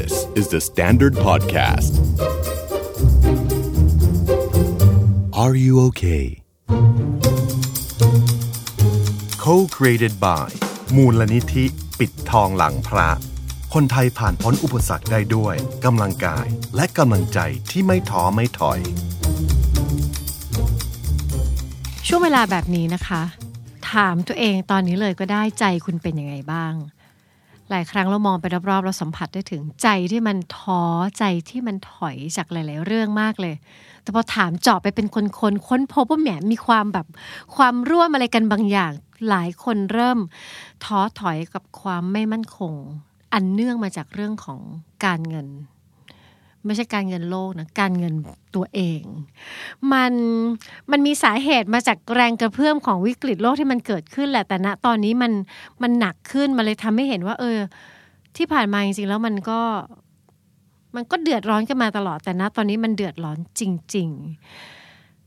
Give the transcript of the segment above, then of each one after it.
This is the Standard Podcast. Are you okay? Co-created by มูลนิธิ ปิดทองหลังพระ คนไทยผ่านพ้นอุปสรรคได้ด้วยกำลังกายและกำลังใจที่ไม่ท้อไม่ถอย ช่วงเวลาแบบนี้นะคะ ถามตัวเองตอนนี้เลยก็ได้ใจคุณเป็นยังไงบ้าง หลายครั้งเรามองไปรอบๆ เราสัมผัสได้ถึงใจที่มันท้อใจที่มันถอยจากหลาย ๆ เรื่องมากเลย แต่พอถามเจาะไปเป็นคนๆค้นพบว่าแหมมีความแบบความร่วมอะไรกันบางอย่าง หลายคนเริ่มท้อถอยกับความไม่มั่นคง อันเนื่องมาจากเรื่องของการเงิน ไม่ใช่การเงินโลกนะการเงินตัวเอง มันมันมีสาเหตุมาจากแรงกระเพื่อมของวิกฤตโลกที่มันเกิดขึ้นแหละแต่ณตอนนี้มันมันหนักขึ้นมันเลยทำให้เห็นว่า เออ ที่ผ่านมาจริงๆแล้วมันก็มันก็เดือดร้อนกันมาตลอดแต่ณตอนนี้มันเดือดร้อนจริง ๆ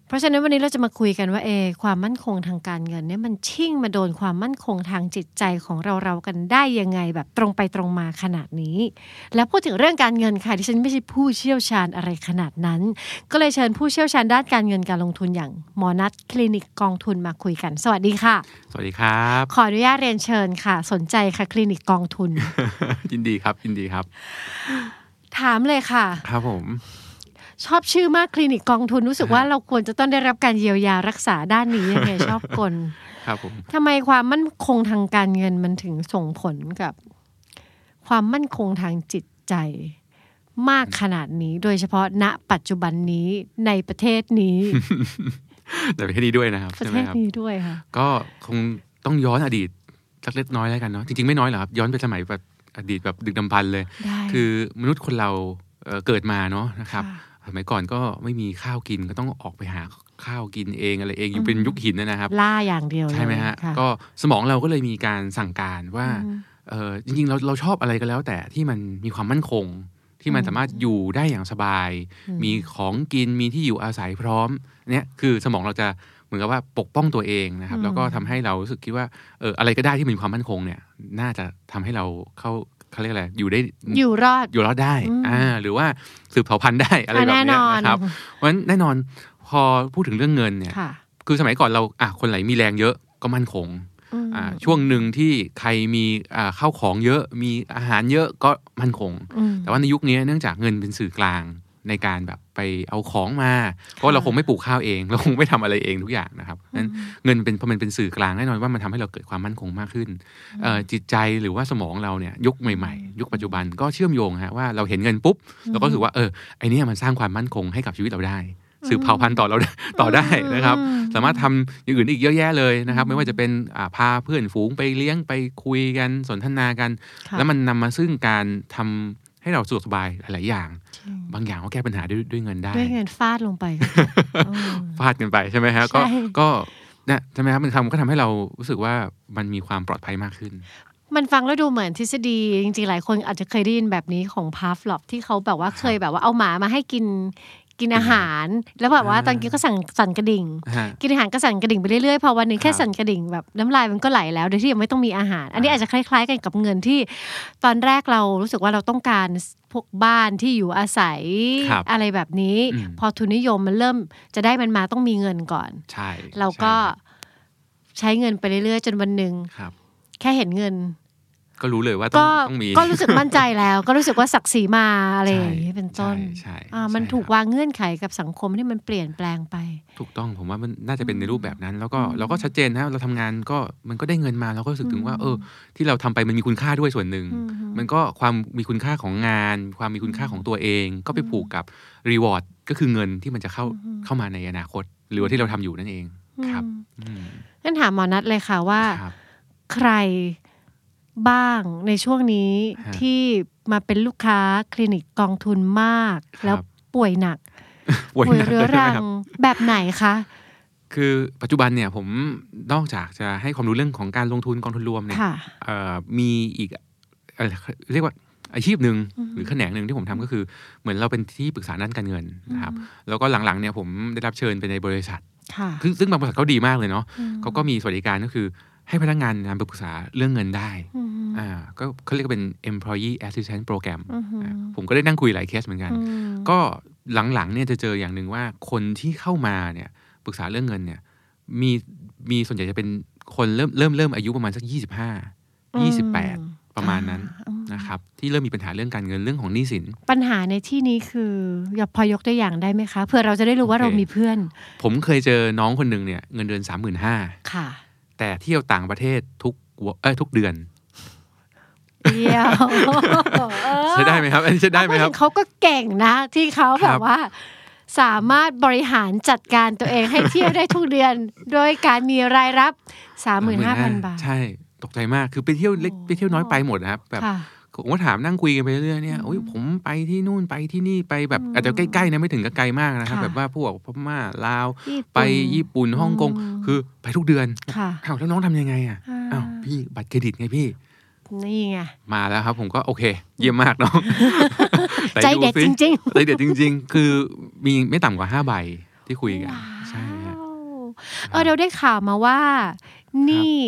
เพราะฉะนั้นวันนี้เราจะมาคุยกันว่าเออความมั่นคงทางการเงินเนี่ยมันชิ่งมาโดนความมั่นคงทางจิตใจของเราเราๆกันได้ยังไงแบบตรงไปตรงมาขนาดนี้ แล้วพูดถึงเรื่องการเงินค่ะที่ฉันไม่ใช่ผู้เชี่ยวชาญอะไรขนาดนั้น ก็เลยเชิญผู้เชี่ยวชาญด้านการเงินการลงทุนอย่างหมอนัทคลินิกกองทุนมาคุยกัน สวัสดีค่ะ สวัสดีครับ ขออนุญาตเรียนเชิญค่ะ สนใจค่ะคลินิกกองทุนยินดีครับยินดีครับ ถามเลยค่ะ ครับผม ชอบชื่อมากคลินิกกองทุนรู้สึกว่าเราควรจะต้องได้รับการเยียวยารักษาด้านนี้ยังไงชอบกลครับผมทำไมความมั่นคงทางการเงินมันถึงส่งผลกับ ความมั่นคงทางจิตใจมากขนาดนี้ โดยเฉพาะณปัจจุบันนี้ในประเทศนี้แต่ประเทศนี้ด้วยนะครับประใช่เทไหมศครับนี้ด้วยค่ะก็คงต้องย้อนอดีตสักเล็กน้อยแล้วกันเนาะจริงๆไม่น้อยหรอกครับย้อนไปสมัยแบบอดีตแบบดึกดำบรรพ์เลยได้คือมนุษย์คนเราเอ่อเกิดมาเนาะนะครับค่ะ สมัยก่อนก็ไม่มีข้าวกินก็ต้องออกไปหาข้าวกินเองอะไรเองอยู่เป็นยุคหินนะครับ ล่าอย่างเดียวเลยใช่ไหมฮะค่ก็สมองเราก็เลยมีการสั่งการว่าเออจริงๆเราเราชอบอะไรก็แล้ว แต่ที่มันมีความมั่นคง ที่มันสามารถอยู่ได้อย่างสบาย มีของกินมีที่อยู่อาศัยพร้อมเนี่ยคือสมองเราจะเหมือนกับว่าปกป้องตัวเองนะครับ แล้วก็ทำให้เรารู้สึกคิดว่าเอออะไรก็ได้ที่มีความมั่นคงเนี่ย น่าจะทำให้เราเข้า เขาเรียกอะไรอยู่ได้อยู่รอดอยู่รอดได้อ่าหรือว่าสืบเผ่าพันธุ์ได้อะไรแบบแน่เนี้นยอนนะครับเพราะฉะนั้นแน่นอนพอพูดถึงเรื่องเงินเนี่ยค่ะคือสมัยก่อนเราอะคนไหนมีแรงเยอะก็มั่นคงอืมอ่าช่วงหนึ่งที่ใครมีอ่าข้าวของเยอะมีอาหารเยอะก็มั่นคงอืมแต่ว่าในยุคนี้เนื่องจากเงินเป็นสื่อกลาง ในการแบบไปเอาของมา เพราะเราคงไม่ปลูกข้าวเอง เราคงไม่ทำอะไรเองทุกอย่างนะครับนั้นเงินเป็นพอมันเป็นสื่อกลางแน่นอนว่ามันทำให้เราเกิดความมั่นคงมากขึ้นเอ่อจิตใจหรือว่าสมองเราเนี่ยยุคใหม่ๆ ยุคปัจจุบันก็เชื่อมโยงฮะว่าเราเห็นเงินปุ๊บเราก็รู้สึกว่าเออไอเนี้ยมันสร้างความมั่นคงให้กับชีวิตเราได้สืบเผ่าพันธุ์ต่อเราต่อได้นะครับ สามารถทำอย่างอื่นอีกเยอะแยะเลยนะครับ ไม่ว่าจะเป็นอ่าพาเพื่อนฝูงไปเลี้ยงไปคุยกันสนทนากันค่ะแล้วมันนำมาซึ่งการทำให้เราสะดวกสบายหลาย ๆ อย่าง บางอย่างก็แก้ปัญหาด้วยด้วยเงินได้ ด้วยเงินฟาดลงไปอืมฟาดกันไปใช่ไหมฮะก็ใช่ก็เนี่ยใช่ไหมครับมันทำก็ทำให้เรารู้สึกว่ามันมีความปลอดภัยมากขึ้น มันฟังแล้วดูเหมือนทฤษฎี จริงๆ หลายคนอาจจะเคยได้ยินแบบนี้ของพาฟลอปที่เขาแบบว่าเคยแบบว่าเอาหมามาให้กินกินอาหาร แล้วแบบว่าตอนกินก็สั่งสั่นกระดิ่งฮะกินอาหารก็สั่นกระดิ่งไปเรื่อยๆพอวันหนึ่งแค่ครับสั่นกระดิ่งแบบน้ำลายมันก็ไหลแล้วโดยที่ยังไม่ต้องมีอาหาร อันนี้อาจจะคล้าย ๆ กันกับเงินที่ ตอนแรกเรารู้สึกว่าเราต้องการ พวกบ้านที่อยู่อาศัยครับอะไรแบบนี้อืมพอทุนนิยมมันเริ่มจะได้มันมาต้องมีเงินก่อนใช่เราก็ใช่ใช้เงินไปเรื่อยๆ จนวันหนึ่งครับแค่เห็นเงิน ก็รู้เลยว่าต้อก็งต้องมีก็รู้สึกมั่นใจแล้ว ก็รู้สึกว่าศักดิ์ศรีมาอะไรอย่างนี้เป็นต้นใช่ใช่อ่ามันใช่ถูกครับวางเงื่อนไขกับสังคมที่มันเปลี่ยนแปลงไป ถูกต้องผมว่ามันน่าจะเป็นในรูปแบบนั้น แล้วก็เราก็ชัดเจนนะเราทำงานก็มันก็ได้เงินมาเราก็รู้สึกถึงว่า เออ ที่เราทำไปมันมีคุณค่าด้วยส่วนหนึ่งอืมมันก็ความมีคุณค่าของงาน ความมีคุณค่าของตัวเอง ก็ไปผูกกับรีวอร์ดก็คือเงินที่มันจะเข้าเข้ามาในอนาคต หรือว่าที่เราทำอยู่นั่นเองครับอืมงั้นถามหมอนัทเลยค่ะว่าครับใคร บ้างในช่วงนี้ฮะที่มาเป็นลูกค้าคลินิกกองทุนมากครับแล้วป่วยหนัก ป่วยป่วยหนักเรื้อรังนะครับแบบไหนคะคือปัจจุบันเนี่ยผมนอกจากจะให้ความรู้เรื่องของการลงทุนกองทุนรวมเนี่ยค่ะเอ่อมีอีกเอ่อเรียกว่าอาชีพหนึ่งหรือแขนงหนึ่งที่ผมทำก็คือ เหมือนเราเป็นที่ปรึกษาด้านการเงินนะครับแล้วก็หลังๆเนี่ยผมได้รับเชิญไปในบริษัทค่ะซึ่งซึ่งบางบริษัทเขาดีมากเลยเนาะเขาก็มีสวัสดิการก็คือ ให้พนักงานนำไปปรึกษาเรื่องเงินได้อืมอ่าก็เขาเรียกว่าเป็น employee assistance program อือหืออ่าผมก็ได้นั่งคุยหลายเคสเหมือนกันอืมก็หลังๆเนี่ยจะเจออย่างหนึ่งว่าคนที่เข้ามาเนี่ยปรึกษาเรื่องเงินเนี่ยมีมีส่วนใหญ่จะเป็นคนเริ่มเริ่มเริ่มอายุประมาณสักยี่สิบห้ายี่สิบแปดประมาณนั้นอืมนะครับที่เริ่มมีปัญหาเรื่องการเงินเรื่องของหนี้สิน ปัญหาในที่นี้คืออยากพอยกตัวอย่างได้ไหมคะเพื่อเราจะได้รู้ว่าโอเคเรามีเพื่อน ผมเคยเจอน้องคนหนึ่งเนี่ยเงินเดือนสามหมื่นห้าค่ะ แต่เที่ยวต่างประเทศทุกวเอ้ยทุกเดือนเดียวใช้ได้ไหมครับ อันนี้ใช้ได้ไหมครับเขาก็เก่งนะ ที่เขาคแบรับบว่า สามารถบริหารจัดการตัวเองให้เที่ยวได้ทุกเดือน โดยการมีรายรับ 35,000 บาท ใช่ ตกใจมากคือไปเที่ยวเล็กโอ้ไปเที่ยวน้อยไปหมดนะครับแบบค่ะ ผมก็ถามนั่งคุยกันไปเรื่อยๆเนี่ยโอ้ยผมไปที่นู่นไปที่นี่ไปแบบอาจจะใกล้ๆนะไม่ถึงกับไกลมากนะครับค่ะแบบว่าพวกพม่าลาวญี่ปุ่นไปญี่ปุ่นฮ่องกงอืมคือไปทุกเดือนค่ะอ้าวแล้วน้องทำยังไงอะอ่าอ้าวพี่บัตรเครดิตไงพี่นี่ไงมาแล้วครับ ผมก็โอเค เยี่ยมมากน้องไหนใจเด็ดสิจริงใจเด็ดจริง ๆ คือมีไม่ต่ำกว่าห้าใบที่คุยกันว้าวใช่ฮะเออเราได้ข่าวมาว่าหนี้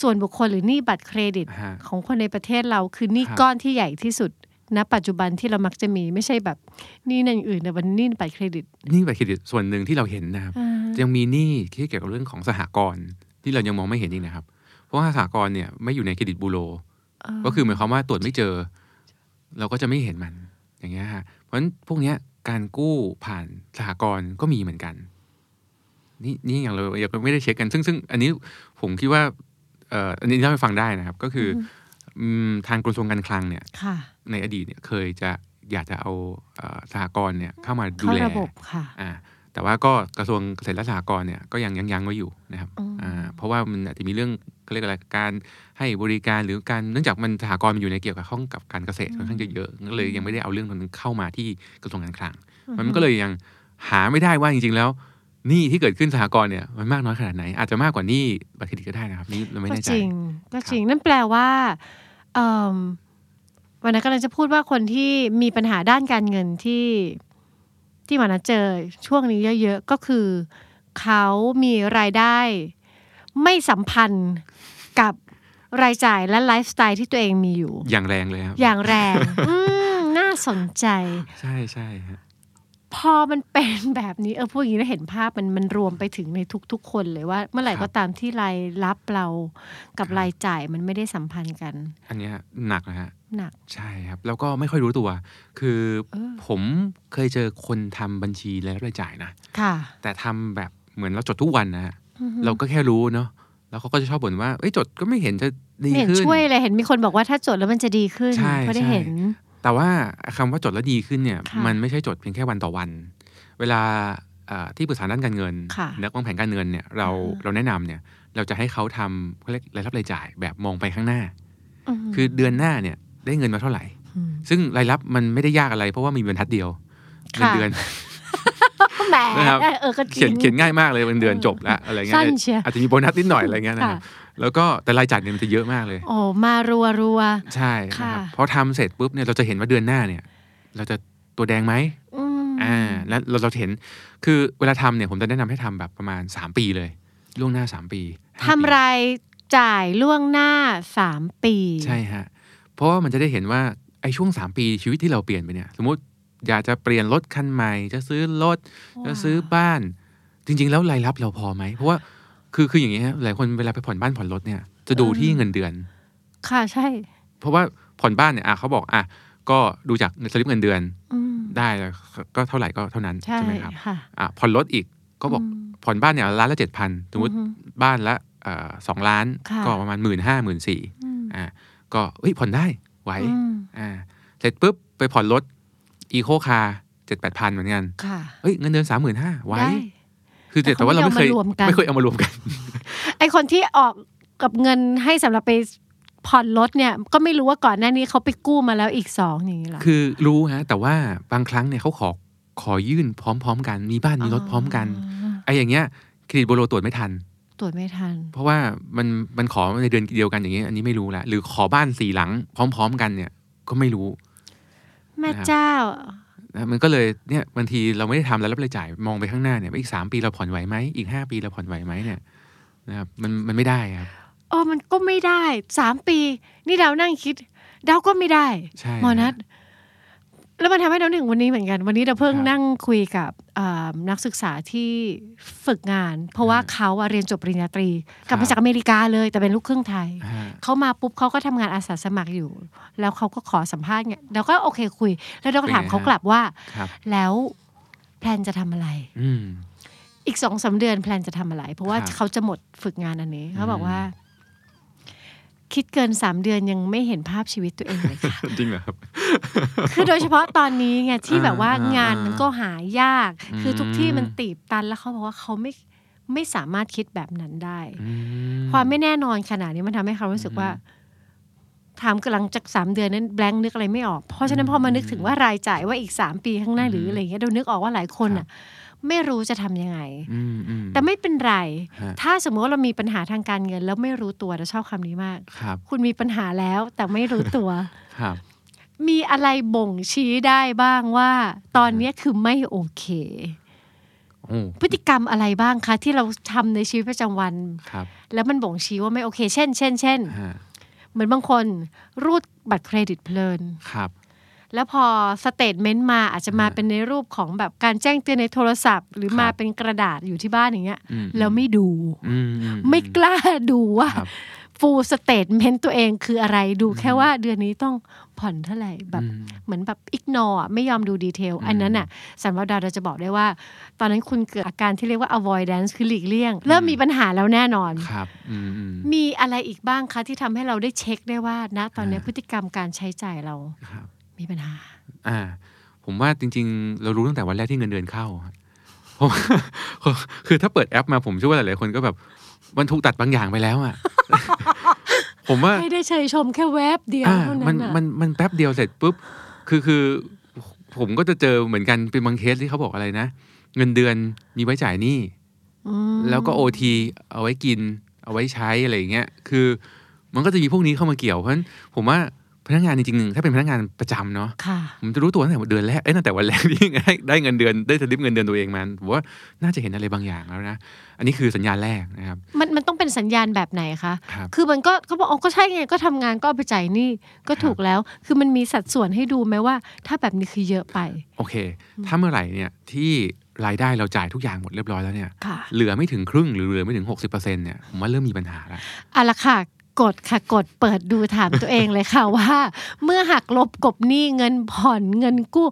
ส่วนบุคคลหรือหนี้บัตรเครดิตฮะของคนในประเทศเราคือหนี้ครับก้อนที่ใหญ่ที่สุดณปัจจุบันที่เรามักจะมีไม่ใช่แบบหนี้อย่างอื่นแต่วันหนี้บัตรเครดิตหนี้บัตรเครดิตส่วนหนึ่งที่เราเห็นนะครับอ่ายังมีหนี้ที่เกี่ยวกับเรื่องของสหกรณ์ที่เรายังมองไม่เห็นอีกนะครับ เพราะว่าสหกรณ์เนี่ยไม่อยู่ในเครดิตบูโรเออก็คือหมายความว่าตรวจไม่เจอ เราก็จะไม่เห็นมัน อย่างเงี้ยฮะเพราะฉะนั้นพวกเนี้ยการกู้ผ่านสหกรณ์ก็มีเหมือนกัน นี่นี่อย่างเรายังไม่ได้เช็คกัน ซึ่งซึ่งอันนี้ผมคิดว่าเอ่ออันนี้เล่าให้ฟังได้นะครับ ก็คือออืมทางกระทรวงการคลังเนี่ยค่ะในอดีตเนี่ยเคยจะอยากจะเอาเอ่อสหกรณ์เนี่ยเข้ามาดูเข้าแลระบบค่ะอ่าแต่ว่าก็กระทรวงเกษตรและสหกรณ์เนี่ยก็ยังยังยังไว้อยู่นะครับอืมอ่าเพราะว่ามันอาจจะมีเรื่องเขาเรียกอะไรการให้บริการหรือการเนื่องจากมันสหกรณ์มันอยู่ในเกี่ยวกับข้องกับการเกษตรค่อนข้างจะเยอะก็เลยยังไม่ได้เอาเรื่องนั้นเข้ามาที่กระทรวงการคลัง มันก็เลยยังหาไม่ได้ว่าจริงๆแล้ว หนี้ที่เกิดขึ้นสหกรณ์เนี่ยมันมากน้อยขนาดไหน อาจจะมากกว่าหนี้บัตรเครดิตก็ได้นะครับนี่เราไม่ก็แน่ใจจริงก็จริงนั่นแปลว่าเอิ่มวันนั้นกำลังจะพูดว่าคนที่มีปัญหาด้านการเงินที่ที่วันนั้นเจอช่วงนี้เยอะๆก็คือ เขามีรายได้ ไม่สัมพันธ์กับรายจ่ายและไลฟ์สไตล์ที่ตัวเองมีอยู่ อย่างแรงเลยครับอย่างแรงอืมน่าสนใจ ใช่ใช่ฮะ พอมันเป็นแบบนี้เออพูดอย่างนี้แล้วเห็นภาพมันมันรวมไปถึงในทุก ๆ คนเลยว่า เมื่อไหร่ก็ตามที่รายรับเรากับรายจ่ายมันไม่ได้สัมพันธ์กัน อันเนี้ยหนักนะฮะหนักใช่ครับ แล้วก็ไม่ค่อยรู้ตัว คือเออผมเคยเจอคนทำบัญชีและรายจ่ายนะค่ะ แต่ทำแบบเหมือนเราจดทุกวันนะฮะอือฮึเราก็แค่รู้เนาะแล้วเขาก็จะชอบบ่นว่าเอ้ยจดก็ไม่เห็นจะดีไม่เห็นขึ้นช่วยเลยเห็นมีคนบอกว่าถ้าจดแล้วมันจะดีขึ้นใช่ก็ได้ใช่เห็น แต่ว่าคำว่าจดแล้วดีขึ้นเนี่ยค่ะมันไม่ใช่จดเพียงแค่วันต่อวัน เวลาเอ่อที่ปรึกษาด้านการเงินค่ะนักวางแผนการเงินเนี่ยเราอ่าเราแนะนำเนี่ยเราจะให้เขาทำเขาเรียกรายรับรายจ่ายแบบมองไปข้างหน้ามคือเดือนหน้าเนี่ยได้เงินมาเท่าไหร่มซึ่งรายรับมันไม่ได้ยากอะไร เพราะว่ามีบรรทัดเดียวเงินค่ะเดือนแหมนะครับเออก็จริเขียนงเขียนง่ายมากเลยเป็นเดือนจบแล้วอะไรเงี้สั้ยนเชียวอาจจะมีโบนัสนิดหน่อยอะไรเงี้ยนะครับค่ะ แล้วก็แต่รายจ่ายเนี่ยมันจะเยอะมากเลย โอ้มารัวรัวใช่นะครับค่ะพอทำเสร็จปุ๊บเนี่ยเราจะเห็นว่าเดือนหน้าเนี่ย เราจะตัวแดงไหมๆอืมอ่าแล้วเราเราจะเห็นคือเวลาทำเนี่ยผมจะแนะนำให้ทำแบบประมาณ 3 ปีเลย ล่วงหน้า 3 ปีห้าทำปีรายจ่ายล่วงหน้าสามปี ใช่ฮะเพราะว่ามันจะได้เห็นว่าไอ้ช่วง 3 ปีชีวิตที่เราเปลี่ยนไปเนี่ย สมมติอยากจะเปลี่ยนรถคันใหม่ จะซื้อรถจะซื้อบ้าน จริง ๆ แล้วรายรับเราพอไหมเพราะว่า คือคืออย่างนี้ฮะหลายคนเวลาไปผ่อนบ้านผ่อนรถเนี่ยจะดูที่เงินเดือน ค่ะใช่ เพราะว่าผ่อนบ้านเนี่ยอะเขาบอกอะก็ดูจากสลิปเงินเดือนอืมได้แล้วก็เท่าไหร่ก็เท่านั้นใช่ใช่ไหมครับค่ะอะผ่อนรถอีกก็บอกอืมผ่อนบ้านเนี่ยล้านละเจ็ดพันสมมติอือฮึบ้านละเอ่อสองล้านค่ะก็ประมาณหมื่นห้าหมื่นสี่อืมอ่าก็เฮ้ยผ่อนได้ไหวอืมอ่าเสร็จปุ๊บไปผ่อนรถอีโคคาเจ็ดแปดพันเหมือนกันค่ะเฮ้ยเงินเดือนสามหมื่นห้าไหวได้ คือแต่แต่ว่าเราไม่เคยแต่เขาไม่เอามารวมกันไม่เคยเอามารวมกัน ไอคนที่ออกกับเงินให้สำหรับไปผ่อนรถเนี่ยก็ไม่รู้ว่าก่อนหน้านี้เขาไปกู้มาแล้วอีกสองอย่างนี้เหรอคือรู้ฮะแต่ว่าบางครั้งเนี่ยเขาขอขอยื่นพร้อม ๆ กัน มีบ้านมีรถพร้อมกันไอ้อย่างเงี้ยเครดิตบูโรตรวจไม่ทัน ตรวจไม่ทัน เพราะว่ามันมันขอในเดือนเดียวกันอย่างเงี้ยอันนี้ไม่รู้ละหรือขอบ้านสี่หลัง พร้อม ๆ กันเนี่ยก็ไม่รู้ แม่เจ้า นะมันก็เลยเนี่ยบางทีเราไม่ได้ทำแล้วรับรายจ่ายมองไปข้างหน้าเนี่ยว่าอีกสามปีเราผ่อนไหวไหมอีกห้าปีเราผ่อนไหวไหมเนี่ยนะครับมันมันไม่ได้ครับเออมันก็ไม่ได้สามปี นี่ดาวนั่งคิดดาวก็ไม่ได้ใช่หมอนัท แล้วมันทำให้เราหนึ่งวันนี้เหมือนกัน วันนี้เราเพิ่งครับนั่งคุยกับอ่านักศึกษาที่ฝึกงาน เพราะว่าเขาอะเรียนจบปริญญาตรีกลับครัมาบจากอเมริกาเลยแต่เป็นลูกครึ่งไทยฮะเขามาปุ๊บเขาก็ทำงานอาสาสมัครอยู่ แล้วเขาก็ขอสัมภาษณ์เนี่ยเราก็โอเคคุย แล้วเราก็ถามเขากลับว่าครับแล้วแพลนจะทำอะไรอืมอีกสองสาเดือนแพลนจะทำอะไร เพราะว่าครับเขาจะหมดฝึกงานอันนี้เขาบอกอืมว่า คิดเกินสามเดือนยังไม่เห็นภาพชีวิตตัวเองเลยค่ะจริงเหรอครับ คือโดยเฉพาะตอนนี้ไงที่แบบว่าอ่างานมันก็หายากอืมคือทุกที่มันตีบตันแล้วเขาบอกว่าเขาไม่ไม่สามารถคิดแบบนั้นได้อืความไม่แน่นอนขนาดนี้มันทำให้เขารู้สึกว่าถามกำลังจากสามเดือนนั้นแบงค์นึกอะไรไม่ออก เพราะฉะนั้นพอมานึกถึงว่ารายจ่ายว่าอีกสามปีข้างหน้าหรืออะไรอย่างเงี้ยเรานึกออกว่าหลายคนอะ ไม่รู้จะทำยังไงอืมอืมแต่ไม่เป็นไรฮะถ้าสมมติว่าเรามีปัญหาทางการเงิน แล้วไม่รู้ตัวเราชอบคำนี้มากครับคุณมีปัญหาแล้วแต่ไม่รู้ตัวครับมีอะไรบ่งชี้ได้บ้างว่า ตอนเนี้ยคือไม่โอเคโอ้พฤติกรรมอะไรบ้างคะที่เราทำในชีวิตประจำวันครับแล้วมันบ่งชี้ว่าไม่โอเค เช่น เช่น เช่นฮะเหมือนบางคนรูดบัตรเครดิตเพลินครับ แล้วพอ statement มาอาจจะมาเป็นในรูปของแบบการแจ้งเตือนในโทรศัพท์ หรือครับมาเป็นกระดาษอยู่ที่บ้านอย่างเงี้ยอืมแล้วไม่ดูอืมอืไม่กล้าดูว่าครับ full statement ตัวเองคืออะไรดูแค่ว่าเดือนนี้ต้องผ่อนเท่าไหร่แบบอืมเหมือนแบบ ignore ไม่ยอมดู detail อันนั้นน่ะสันวดาเราจะบอกได้ว่า ตอนนั้นคุณเกิดอาการที่เรียกว่า avoidance คือหลีกเลี่ยง เริ่มมีปัญหาแล้วแน่นอนครับอืมอืมมีอะไรอีกบ้างคะที่ทำให้เราได้เช็คได้ว่า ณตอนนี้อ่าพฤติกรรมการใช้จ่ายเราครับ มีปัญหา อ่า ผมว่าจริง ๆ เรารู้ตั้งแต่วันแรกที่เงินเดือนเข้าอะเพราะว่าคือถ้าเปิดแอปมาผมเชื่อว่าหลายๆคนก็แบบมันถูกตัดบางอย่างไปแล้วอะผมว่าไม่ได้เชยชมแค่แวบเดียวอ่าเท่ามันั้นนน่ะมันมันแป๊บเดียวเสร็จปุ๊บคือคือผมก็จะเจอเหมือนกันเป็นบางเคสที่เขาบอกอะไรนะ เงินเดือนมีไว้จ่ายหนี้อืมแล้วก็โอทีเอาไว้กิน เอาไว้ใช้อะไรอย่างเงี้ยคือ มันก็จะมีพวกนี้เข้ามาเกี่ยวเพราะฉะนั้นผมว่า พนักงานจริงๆถ้าเป็นพนักงานประจำเนาะค่ะผมจะรู้ตัวตั้งแต่เดือนแรกเอ้ยตั้งแต่วันแรกที่ได้ได้เงินเดือนได้สลิปเงินเดือนตัวเองมาผมว่าน่าจะเห็นอะไรบางอย่างแล้วนะอันนี้คือสัญญาณแรกนะครับ มันมันต้องเป็นสัญญาณแบบไหนคะครับคือมันก็เขาบอกอ๋อก็ใช่ไงก็ทำงานก็เอาไปจ่ายหนี้ก็ถูกแล้ว คือมันมีสัดส่วนให้ดูไหมว่า ถ้าแบบนี้คือเยอะไป โอเค ถ้าเมื่อไหร่เนี่ยที่รายได้เราจ่ายทุกอย่างหมดเรียบร้อยแล้วเนี่ยค่ะเหลือไม่ถึงครึ่งหรือเหลือไม่ถึง 60%เนี่ยผมว่าเริ่มมีปัญหาแล้วเอาละค่ะ กดค่ะกดเปิดดูถามตัวเองเลยค่ะว่า เมื่อหักลบกบหนี้เงินผ่อนเงินกู้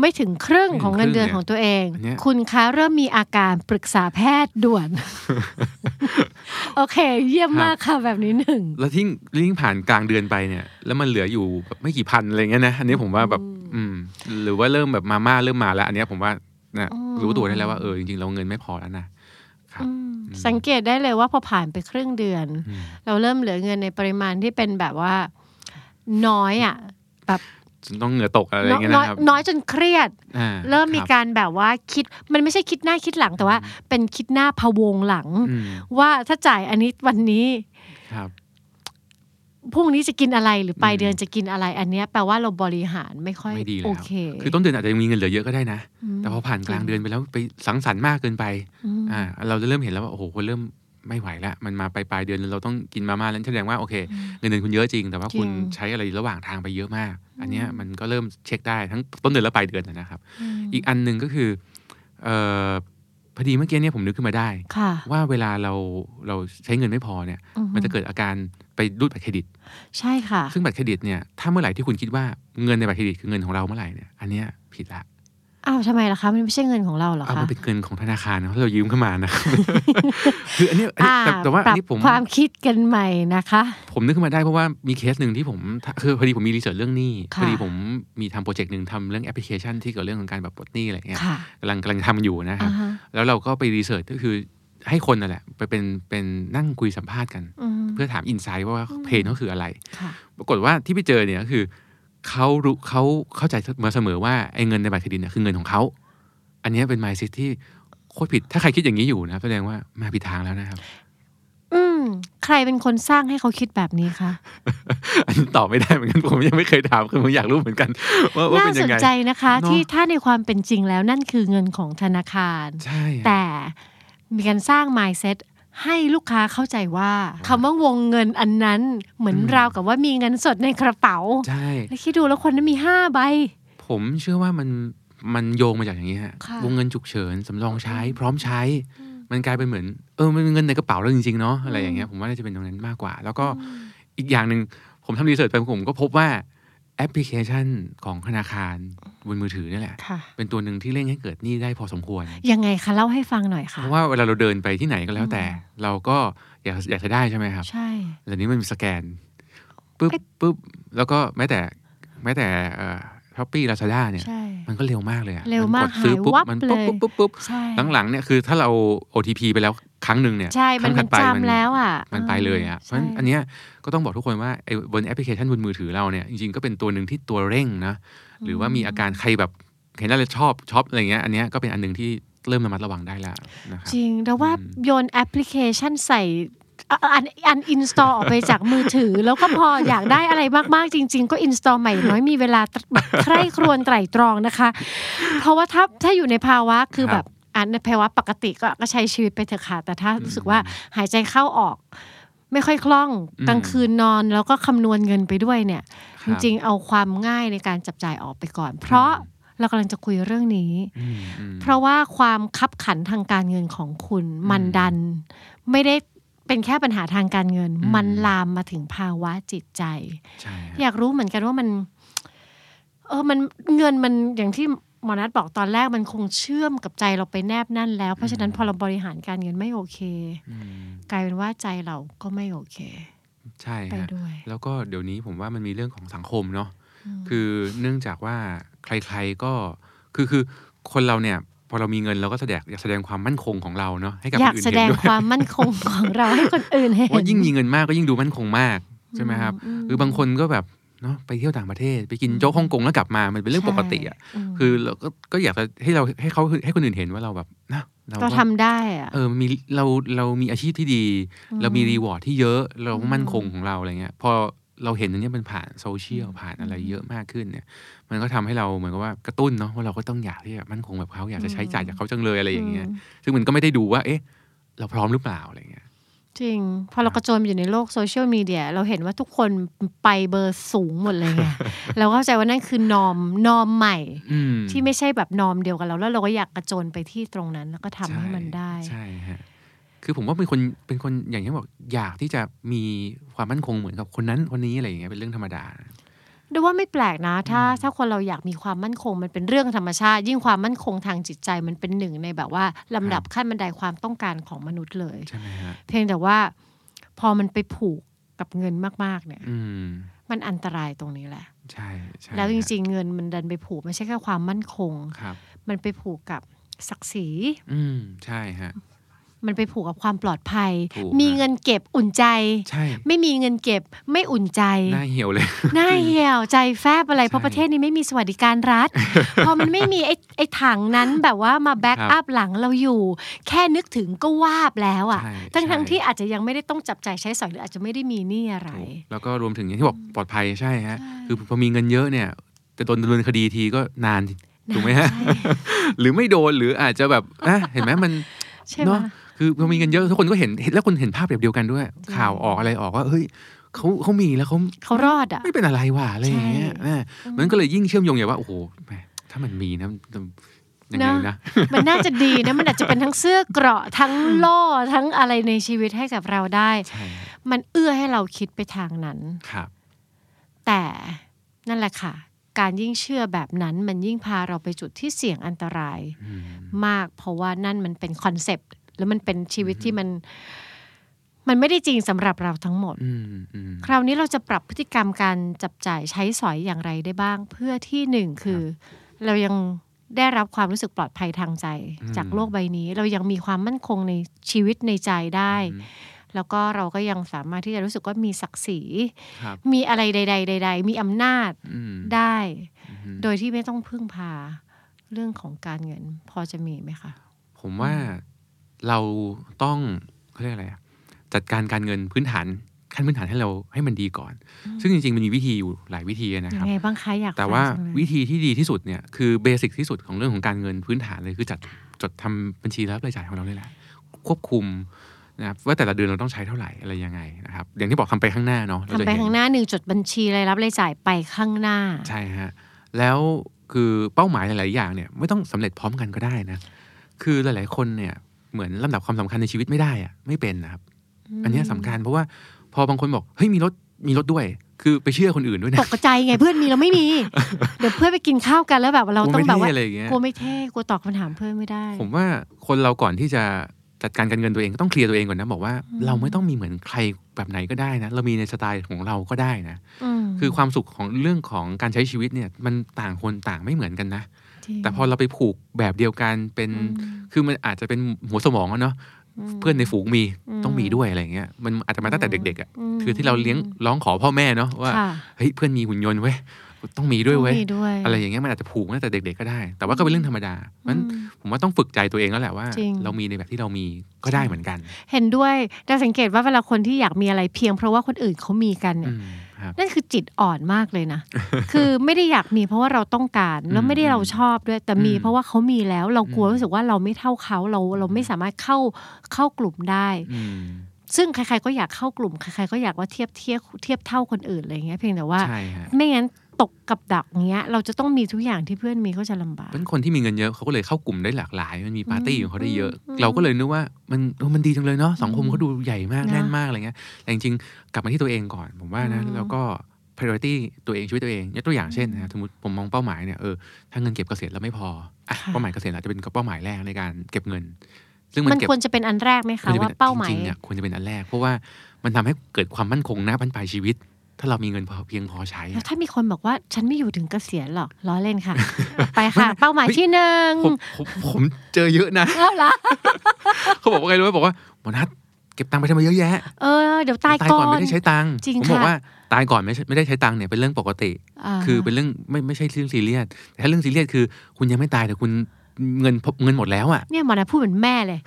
ไม่ถึงครึ่งของเงินเดือนของตัวเองอันเนี้ยคุณคะเริ่มมีอาการปรึกษาแพทย์ด่วน โอเค เยี่ยมมากค่ะแบบนี้หนึ่งแล้วทิ้งทิ้งผ่านกลางเดือนไปเนี่ย แล้วมันเหลืออยู่แบบไม่กี่พันอะไรเงี้ยนะอันนี้ผมว่าแบบอืม หรือว่าเริ่มแบบมาม่าเริ่มมาแล้ว อันเนี้ยผมว่านะอืมรู้ตัวได้แล้วว่าเออจริงๆเราเงินไม่พอแล้วนะครับอืม สังเกตได้เลยว่าพอผ่านไปครึ่งเดือนอืมเราเริ่มเหลือเงินในปริมาณที่เป็นแบบว่าน้อยอะแบบต้องเหงื่อตกอะไรอย่างเงี้ยน้อยนะครับน้อยจนเครียดอ่าเริ่มมีคบการแบบว่าคิดมันไม่ใช่คิดหน้าคิดหลังแต่ว่า เป็นคิดหน้าพะวงหลังอืมว่าถ้าจ่ายอันนี้วันนี้ครับ พรุ่งนี้จะกินอะไรหรือปลายอืมเดือนจะกินอะไรอันเนี้ยแปลว่าเราบริหารไม่ค่อยไม่ดีแล้วโอเค คือต้นเดือนอาจจะยังมีเงินเหลือเยอะก็ได้นะมแต่พอผ่านกลางเดือนไปแล้วไปสังสรรค์มากเกินไปอืมอ่าเราจะเริ่มเห็นแล้วว่าโอ้โหคนเริ่มไม่ไหวแล้วมันมาปลายปลายเดือนเราต้องกินมาม่าแล้วแสดงว่าโอเคเงินเดือนคุณเยอะจริง แต่ว่าคุณจริงใช้อะไรระหว่างทางไปเยอะมาก อันเนี้ยมันก็เริ่มเช็คได้ทั้งต้นเดือนและปลายเดือนนะครับ อีกอันหนึ่งก็คือเอ่อพอดีเมื่อกี้เนี่ยผมนึกขึ้นมาได้ค่ะว่าเวลาเราเราใช้เงินไม่พอเนี่ยอือฮึมันจะเกิดอาการ ไปรูดบัตรเครดิต ใช่ค่ะ ซึ่งบัตรเครดิตเนี่ยถ้าเมื่อไหร่ที่คุณคิดว่าเงินในบัตรเครดิตคือเงินของเราเมื่อไหร่เนี่ยอันเนี้ยผิดละอ้าวทำไมล่ะคะมันไม่ใช่เงินของเราเหรอเอาคะมันเป็นเงินของธนาคารนะที่เรายืมเข้ามานะคืออันเนี้ยอันนี้อ่าแต่แต่ว่าปอัรันบนี้ผมความคิดกันใหม่นะคะ ผมนึกขึ้นมาได้เพราะว่ามีเคสหนึ่งที่ผมคือพอดีผมมี research เรื่องหนี้ค่ะพอดีผมมีทำ project หนึ่งทำเรื่องแอปพลิเคชันที่เกี่ยวกับเรื่องของการแบบปลดหนี้อะไรเงี้ยค่ะกำลังกำลังทำมันอยู่นะครับอ่าฮะแล้วเราก็ไป research ก็คือ ให้คนนั่นแหละไปเป็นเป็นนั่งคุยสัมภาษณ์กันอืมเพื่อถาม insight ว่า pain เขาคืออะไรค่ะปรากฏว่าที่ไปเจอเนี่ยก็คือเขารู้เขาเข้าใจมาเสมอว่าไอ้เงินในบัตรเครดิตเนี่ยคือเงินของเขาอันเนี้ยเป็น mindset ที่โคตรผิดถ้าใครคิดอย่างนี้อยู่นะครับแสดงว่ามาผิดทางแล้วนะครับ อืม ใครเป็นคนสร้างให้เขาคิดแบบนี้คะ อันนี้ตอบไม่ได้เหมือนกันผมยังไม่เคยถามคือผมอยากรู้เหมือนกัน ว่าว่าน่าเป็นสยังนไงใจนะคะเนอะที่ถ้าในความเป็นจริงแล้วนั่นคือเงินของธนาคาร ใช่อะแต่ มีการสร้าง mindset ให้ลูกค้าเข้าใจว่าคำว่าวงเงินอันนั้นเหมือนอืมราวกับว่ามีเงินสดในกระเป๋าใช่แล้วคิดดูแล้วคนนั้นมีห้าใบ ผมเชื่อว่ามันมันโยงมาจากอย่างนี้ฮะค่ะวงเงินฉุกเฉินสำรองใช้ พร้อมใช้ มันกลายเป็นเหมือน เออมันเป็นเงินในกระเป๋าเราจริงๆเนาะอะไรอย่างเงี้ยผมว่าน่าจะเป็นตรงนั้นมากกว่า แล้วก็อีกอย่างหนึ่งผมทำรีเสิร์ชไปผมก็พบว่าแอปพลิเคชันของธนาคาร บนมือถือนี่แหละค่ะเป็นตัวหนึ่งที่เร่งให้เกิดหนี้ได้พอสมควร ยังไงคะเล่าให้ฟังหน่อยค่ะเพราะว่าเวลาเราเดินไปที่ไหนก็แล้วแต่ เราก็อยากอยากจะได้ใช่ไหมครับ ใช่แต่นี้มันมีสแกนปุ๊บเอ๊ะปุ๊บแล้วก็แม้แต่แม้แต่ Shopee Lazada เนี่ยใช่มันก็เร็วมากเลยอะเร็วมากนดซื้อปุ๊บหายวับมันปุ๊บเลยปุ๊บปุ๊บปุ๊บใช่หลังๆเนี่ยคือถ้าเรา OTP ไปแล้วครั้งหนึ่งเนี่ยใช่มันรั้งถัดไปจำแล้วอะมันไปเลยอะเพราะฉะนั้นใช่อันเนี้ยก็ต้องบอกทุกคนว่าไอ้บนแอปพลิเคชันบนมือถือเราเนี่ยจริงๆก็เป็นตัวหนึ่งที่ตัวเร่งนะ หรือว่ามีอาการใครแบบเห็นอะไรชอบช็อปอะไรเงี้ยอันเนี้ยก็เป็นอันหนึ่งที่เริ่มระมัดระวังได้แล้วนะครับจริงแต่ว่าอืมโยนแอปพลิเคชันใส่อะ un uninstall ออกไปจากมือถือ แล้วก็พออยากได้อะไรมาก ๆ จริง ๆ ก็ install ใหม่อย่างน้อยมีเวลาแบบใคร่ครวญไตร่ตรองนะคะ เพราะว่าถ้าถ้าอยู่ในภาวะคือแบบอันในภาวะปกติก็ก็ใช้ชีวิตไปเถอะค่ะแต่ถ้ารู้สึกว่าหายใจเข้าออก ไม่ค่อยคล่องอืมกลางคืนนอนแล้วก็คำนวณเงินไปด้วยเนี่ยครับจริงๆเอาความง่ายในการจับจ่ายออกไปก่อน เพราะเรากำลังจะคุยเรื่องนี้อืมอืมเพราะว่าความคับขันทางการเงินของคุณมันดัน ไม่ได้เป็นแค่ปัญหาทางการเงินอืมมันลามมาถึงภาวะจิตใจใช่ฮะอยากรู้เหมือนกันว่ามัน เออมันเงินมันอย่างที่ หมอนัทบอกตอนแรกมันคงเชื่อมกับใจเราไปแนบแนั่นแล้ว เพราะฉะนั้นพอเราบริหารการเงินไม่โอเคอืมกลายเป็นว่าใจเราก็ไม่โอเค ใช่ไปฮะด้วยแล้วก็เดี๋ยวนี้ผมว่ามันมีเรื่องของสังคมเนาะคือเนื่องจากว่าใครๆก็คือคือคนเราเนี่ยพอเรามีเงินเราก็แสดงอยากแสดงความมั่นคงของเราเนาะให้กับคนอื่นแสดเห็นด้วยอยากแสดงความมั่นคงของเราให้คนอื่นเห็นว่ายิ่งมีเงินมากก็ยิ่งดูมั่นคงมากใช่ไหมครับอืมหรือบางคนก็แบบ เนาะไปเที่ยวต่างประเทศ ไปกินโจ๊กฮ่องกงแล้วกลับมามันเป็นเรื่องปกติอะใช่ไหมคือเราก็ก็อยากจะให้เราให้เขาให้คนอื่นเห็นว่าเราแบบนะเราก็ก็ทำได้อะเออมีเราเรามีอาชีพที่ดี เรามี reward ที่เยอะเรามั่นคงของเราอะไรเงี้ยพอเราเห็นอันเนี้ยมันผ่านโซเชียลผ่านอะไรเยอะมากขึ้นเนี่ย มันก็ทำให้เราเหมือนกับว่ากระตุ้นเนาะว่าเราก็ต้องอยากที่จะมั่นคงแบบเขาอยากจะใช้จ่ายจากเขาจังเลยอะไรอย่างเงี้ย ซึ่งมันก็ไม่ได้ดูว่า เอ๊ะ เราพร้อมหรือเปล่าอะไรเงี้ย จริง พอเรากระโจนไปอยู่ในโลกโซเชียลมีเดียเราเห็นว่าทุกคนไปเบอร์สูงหมดเลยไงเราเข้าใจว่านั่นคือนอมนอมใหม่อืมที่ไม่ใช่แบบนอมเดียวกับเรา แล้วเราก็อยากกระโจนไปที่ตรงนั้น แล้วก็ทำให้มันได้ใช่ฮะคือผมว่าเป็นคนเป็นคนอย่างที่บอกอยากที่จะมีความมั่นคงเหมือนกับคนนั้นคนนี้อะไรอย่างเงี้ยเป็นเรื่องธรรมดา ดูว่าไม่แปลกนะ ถ้าถ้าคนเราอยากมีความมั่นคง มันเป็นเรื่องธรรมชาติ ยิ่งความมั่นคงทางจิตใจมันเป็นหนึ่งในแบบว่าลำดับขั้นบันไดความต้องการของมนุษย์เลยใช่ไหมฮะเพียงแต่ว่าพอมันไปผูกกับเงินมากๆเนี่ยอืมมันอันตรายตรงนี้แหละใช่ใช่แล้วจฮะริง ๆ เงินมันดันไปผูกไม่ใช่แค่ความมั่นคงครับ มันไปผูกกับศักดิ์ศรี อืมใช่ฮะ มันไปผูกกับความปลอดภัยถูกมีฮะเงินเก็บอุ่นใจใช่ไม่มีเงินเก็บไม่อุ่นใจหน้าเหี่ยวเลยหน้าเหี่ยวใจแฟบอะไรเพราะใช่ประเทศนี้ไม่มีสวัสดิการรัฐ พอมันไม่มีไอ้ไอ้ถังนั้นแบบว่ามาแบ็กครับอัพหลังเราอยู่ แค่นึกถึงก็วาบแล้วอะใช่ทั้งทั้งใช่ที่อาจจะยังไม่ได้ต้องจับจ่ายใช้สอยหรืออาจจะไม่ได้มีหนี้อะไรถูกแล้วก็รวมถึงอย่างที่บอกปลอดภัยใช่ฮะคือพอมีเงินเยอะเนี่ยจะโดนดำเนินคดีทีก็นานถูกไหมฮะใช่หรือไม่โดนหรืออาจจะแบบอะเห็นไหมมันใช่ไหมเนาะ คือพอมีเงินเยอะทุกคนก็เห็นเห็นแล้วคนเห็นภาพแบบเดียวกันด้วย ข่าวออกอะไรออกว่าเฮ้ยเขาเขามีแล้วเขาเขารอดอะไม่เป็นอะไรว่ะอะไรอย่างเงี้ยใช่นะมันก็เลยยิ่งเชื่อมโยงอย่างว่าโอ้โหแหมถ้ามันมีนะมันยังไงเนอะนะมันน่าจะดีนะมันอาจจะเป็นทั้งเสื้อเกราะทั้งโล่ทั้งอะไรในชีวิตให้กับเราได้ใช่มันเอื้อให้เราคิดไปทางนั้นครับ แต่นั่นแหละค่ะ การยิ่งเชื่อแบบนั้น มันยิ่งพาเราไปจุดที่เสี่ยงอันตรายอืมมากเพราะว่านั่นมันเป็นคอนเซปต์ แล้วมันเป็นชีวิตที่มัน มันไม่ได้จริงสำหรับเราทั้งหมดอืมอืมคราวนี้เราจะปรับพฤติกรรมการจับจ่ายใช้สอยอย่างไรได้บ้าง เพื่อที่หนึ่งคือ เรายังได้รับความรู้สึกปลอดภัยทางใจ จากโลกใบนี้ เรายังมีความมั่นคงในชีวิตในใจได้ แล้วก็เราก็ยังสามารถที่จะรู้สึกว่ามีศักดิ์ศรีครับมีอะไรใด ๆ ใด ๆ มีอำนาจอืมได้อืมโดยที่ไม่ต้องพึ่งพาเรื่องของการเงิน พอจะมีไหมคะ ผมว่า เราต้องเขาเรียกอะไรอะจัดการการเงินพื้นฐานขั้นพื้นฐานให้เราให้มันดีก่อน ซึ่งจริงๆ มันมีวิธีอยู่หลายวิธีนะคยัรับงไงบ้างคะอยากแต่ฟังว่าจังเลยวิธีที่ดีที่สุดเนี่ยคือเบสิกที่สุดของเรื่องของการเงินพื้นฐานเลยคือจัดจดทำบัญชีรับรายจ่ายของเราเลยแหละควบคุมนะครับว่าแต่ละเดือนเราต้องใช้เท่าไหร่อะไรยังไงนะครับอย่างที่บอกทำไปข้างหน้าเนาะเรทำจะไปเห็นข้างหน้าหนึ่งจดบัญชีรายรับรายจ่ายไปข้างหน้า ใช่ฮะแล้วคือเป้าหมายหลาย ๆ อย่างเนี่ยไม่ต้องสำเร็จพร้อมกันก็ได้นะคือหลาย ๆ คนเนี่ย เหมือนลำดับความสำคัญในชีวิตไม่ได้อะไม่เป็นนะครับ อันเนี้ยสำคัญเพราะว่าพอบางคนบอกเฮ้ยมีรถมีรถด้วย คือไปเชื่อคนอื่นด้วยตนะกใจไงเพื่อนมีเราไม่มี เดี๋ยวเพื่อนไปกินข้าวกันแล้วแบบเรากลัวต้องไม่แบบเท่ว่าอะไรอย่างเงี้ยกลัวไม่เท่กลัวตอบคำถามเพื่อนไม่ได้ ผมว่าคนเราก่อนที่จะจัดการการเงินตัวเองก็ต้องเคลียร์ตัวเองก่อนนะบอกว่าเราไม่ต้องมีเหมือนใครแบบไหนก็ได้นะ เรามีในสไตล์ของเราก็ได้นะมคือความสุขของเรื่องของการใช้ชีวิตเนี่ยมันต่างคนต่างไม่เหมือนกันนะจริง แต่พอเราไปผูกแบบเดียวกันเป็นอืมคือมันอาจจะเป็นหัวสมองอะเนาะมเพื่อนในฝูงมีอืมต้องมีด้วยอะไรเงี้ยมันอาจจะมาตั้งแต่เด็กๆอะมคือที่เราเลี้ยงร้องขอพ่อแม่เนาะว่าค่ะเฮ้ยเพื่อนมีหุ่นยนต์เว้ยต้องมีด้วยเว้ยต้องมีด้วยอะไรอย่างเงี้ยมันอาจจะผูกตั้งแต่เด็ก ๆก็ได้ แต่ว่าก็เป็นเรื่องธรรมดาเพราะฉะนั้นอืมผมว่าต้องฝึกใจตัวเองแล้วแหละว่าจริงเรามีในแบบที่เรามีก็ได้เหมือนกัน เห็นด้วยแต่สังเกตว่าเวลาคนที่อยากมีอะไรเพียงเพราะว่าคนอื่นเขามีกันเนี่อืยมครับ นั่นคือจิตอ่อนมากเลยนะ คือไม่ได้อยากมีเพราะว่าเราต้องการ แล้วไม่ได้เราชอบด้วย แต่มีอืมเพราะว่าเขามีแล้ว เรากลัวอืมรู้สึกว่าเราไม่เท่าเขาเราเราไม่สามารถเข้าเข้ากลุ่มได้อืมซึ่งใครๆก็อยากเข้ากลุ่มใครๆก็อยากว่าเทียบเทียบเทียบเท่าคนอื่นอะไรอย่างเงี้ยเพียงแต่ว่าใช่ฮะไม่งั้น ตกกับดักเงี้ย เราจะต้องมีทุกอย่างที่เพื่อนมีก็จะลำบากเป็นคนที่มีเงินเยอะเขาก็เลยเข้ากลุ่มได้หลากหลาย มันมีปาร์ตี้อืมของเขาได้เยอะอืมเราก็เลยนึกว่ามันเออมันดีจังเลยเนาะสังคมอืมเขาดูใหญ่มากนะแน่นมากอะไรเงี้ยแต่จริงๆกลับมาที่ตัวเองก่อนผมว่านะอืมแล้วก็ priority ตัวเองชีวิตตัวเองยกตัวอย่างเช่นนะสมมติผมมองเป้าหมายเนี่ยเออถ้าเงินเก็บเกษียณแล้วไม่พออะค่ะเป้าหมายเกษียณอาจจะเป็นเป้าหมายแรกในการเก็บเงิน ซึ่งมันมันเก็บควรจะเป็นอันแรกไหมควคะรจะว่าเป็นเป้าหมายจริงๆเนี่ยควรจะเป็นอันแรกเพราะว่ามันทำให้เกิดความมั่นคงหน้าบั้นปลายชีวิต ถ้าเรามีเงินพอเพียงพอใช้แล้วอะถ้ามีคนบอกว่าฉันไม่อยู่ถึงเกษียณหรอกล้อเล่นค่ะ ไปค่ะ เป้าหมายที่หนึ่งผมผมผมเจอเยอะนะเอาละเขาบอกว่าไงรู้ไหมบอกว่าหมอนัทเก็บตังค์ไปทำไมเยอะแยะเออเดี๋ยวตายตายก่อก่อนนไม่ได้ใช้ตังค์จริงผมบอกค่ะว่าตายก่อนไม่ใช่ไม่ได้ใช้ตังค์เนี่ยเป็นเรื่องปกติาคือเป็นเรื่องไม่ไม่ใช่เรื่องซีเรียสแต่ถ้าเรื่องซีเรียสคือ คุณยังไม่ตายแต่คุณ เงินเงินหมดแล้วอะเนี่ยหมอนะพูดเหมือนแม่เลย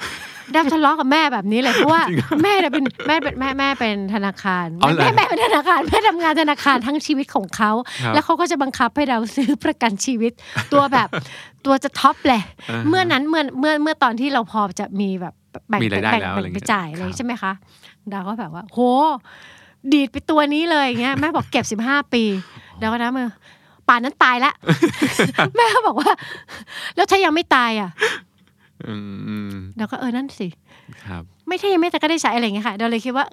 ได้ทะเลาะกับแม่แบบนี้เลยเพราะว่าแม่เนี่ยเป็นแม่เป็นแม่แม่เป็นธนาคารเอาเหรอแม่แม่เป็นธนาคารแม่ทำงานธนาคารทั้งชีวิตของเขาครับแล้วเขาก็จะบังคับให้เราซื้อประกันชีวิต ตัวแบบตัวจะท็อปเลยอ่าฮะเมื่อนั้นเมื่อเมื่อเมื่อตอนที่เราพอจะมีแบบแบ่งมีรายได้แบ่งแล้วอะไรแบ่งเงี้ไปยจ่ายอะไรครับใช่ไหมคะดาวก็แบบว่า โห ดีดไปตัวนี้เลยอย่างเงี้ยแม่บอกเก็บสิบห้าปีเดี๋ยวก็นะมือ ป่านนั้นตายแล้วแม่ก็บอกว่า แล้วถ้ายังไม่ตายอะอืมอืมเราก็เออนั่นสิครับ ไม่ถ้ายังไม่แต่ก็ได้ใช้อะไรอย่างเงี้ยค่ะเราเลยคิดว่า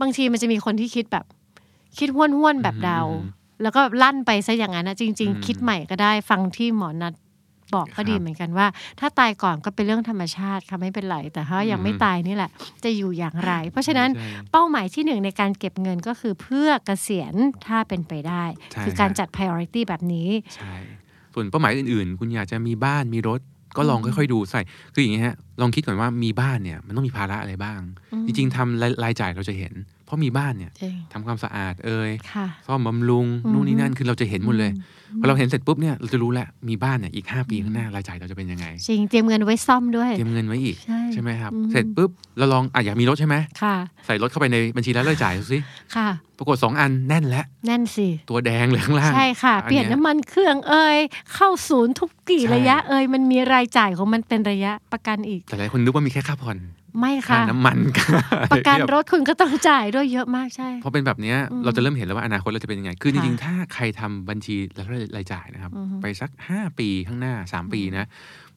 บางทีมันจะมีคนที่คิดแบบ คิดห้วนห้วนๆแบบดาวอืมแล้วก็ลั่นไปซะอย่างนั้นนะจริงอืมๆคิดใหม่ก็ได้ฟังที่หมอนัด บอกก็ดีครับเหมือนกันว่า ถ้าตายก่อนก็เป็นเรื่องธรรมชาติค่ะไม่เป็นไรแต่ถ้ายังไม่อืมตายนี่แหละ จะอยู่อย่างไร เพราะฉะนั้นใช่เป้าหมายที่หนึ่งในการเก็บเงินก็คือเพื่อเกษียณถ้าเป็นไปได้ใช่คือการฮะจัด priority แบบนี้ใช่ส่วนเป้าหมายอื่นๆ คุณอยากจะมีบ้านมีรถก็ลองค่อยๆดูใส่ คืออย่างนี้ฮะ ลองคิดก่อนว่ามีบ้านเนี่ย มันต้องมีภาระอะไรบ้างอืมจริงๆทำรายรายจ่ายเราจะเห็นเพ ราะมีบ้านเนี่ยจริงทำความสะอาดเอ่ยค่ะซ่อมบำรุงอืมนู่นนี่นั่นคือเราจะเห็นหมดเลยพอเราเห็นเสร็จปุ๊บเนี่ยเราจะรู้แล้วมีบ้านเนี่ยอีก 5 ปีข้างหน้ารายจ่ายเราจะเป็นยังไงจริงเตรียมเงินไว้ซ่อมด้วยเตรียมเงินไว้อีกใช่ไหมครับอืมเสร็จปุ๊บเราลองอะอยากมีรถใช่ไหมค่ะ ใส่รถเข้าไปในบัญชีรายรายจ่ายดูสิค่ะ ปรากฏสองอันแน่นแล้วแน่นสิตัวแดงเลยข้างล่างใช่ค่ะอัเปลี่ยนน้ำมันเครื่องเอ่ยเข้าศูนย์ทุกกี่ใช่ระยะเอ่ยมันมีรายจ่ายของมันเป็นระยะประกันอีกแต่หลายคนนึกว่ามีแค่ค่าผ่อน ไม่ค่าค่ะน้ำมันประกันเทียบรถคุณก็ต้องจ่ายด้วยเยอะมากใช่พอเป็นแบบเนี้ยอืมเราจะเริ่มเห็นแล้วว่าอนาคตเราจะเป็นยังไง คือจค่ะริงๆ ถ้าใครทำบัญชีรายจ่ายนะครับอือฮึไปสัก 5 ปีข้างหน้า 3 ปีนะ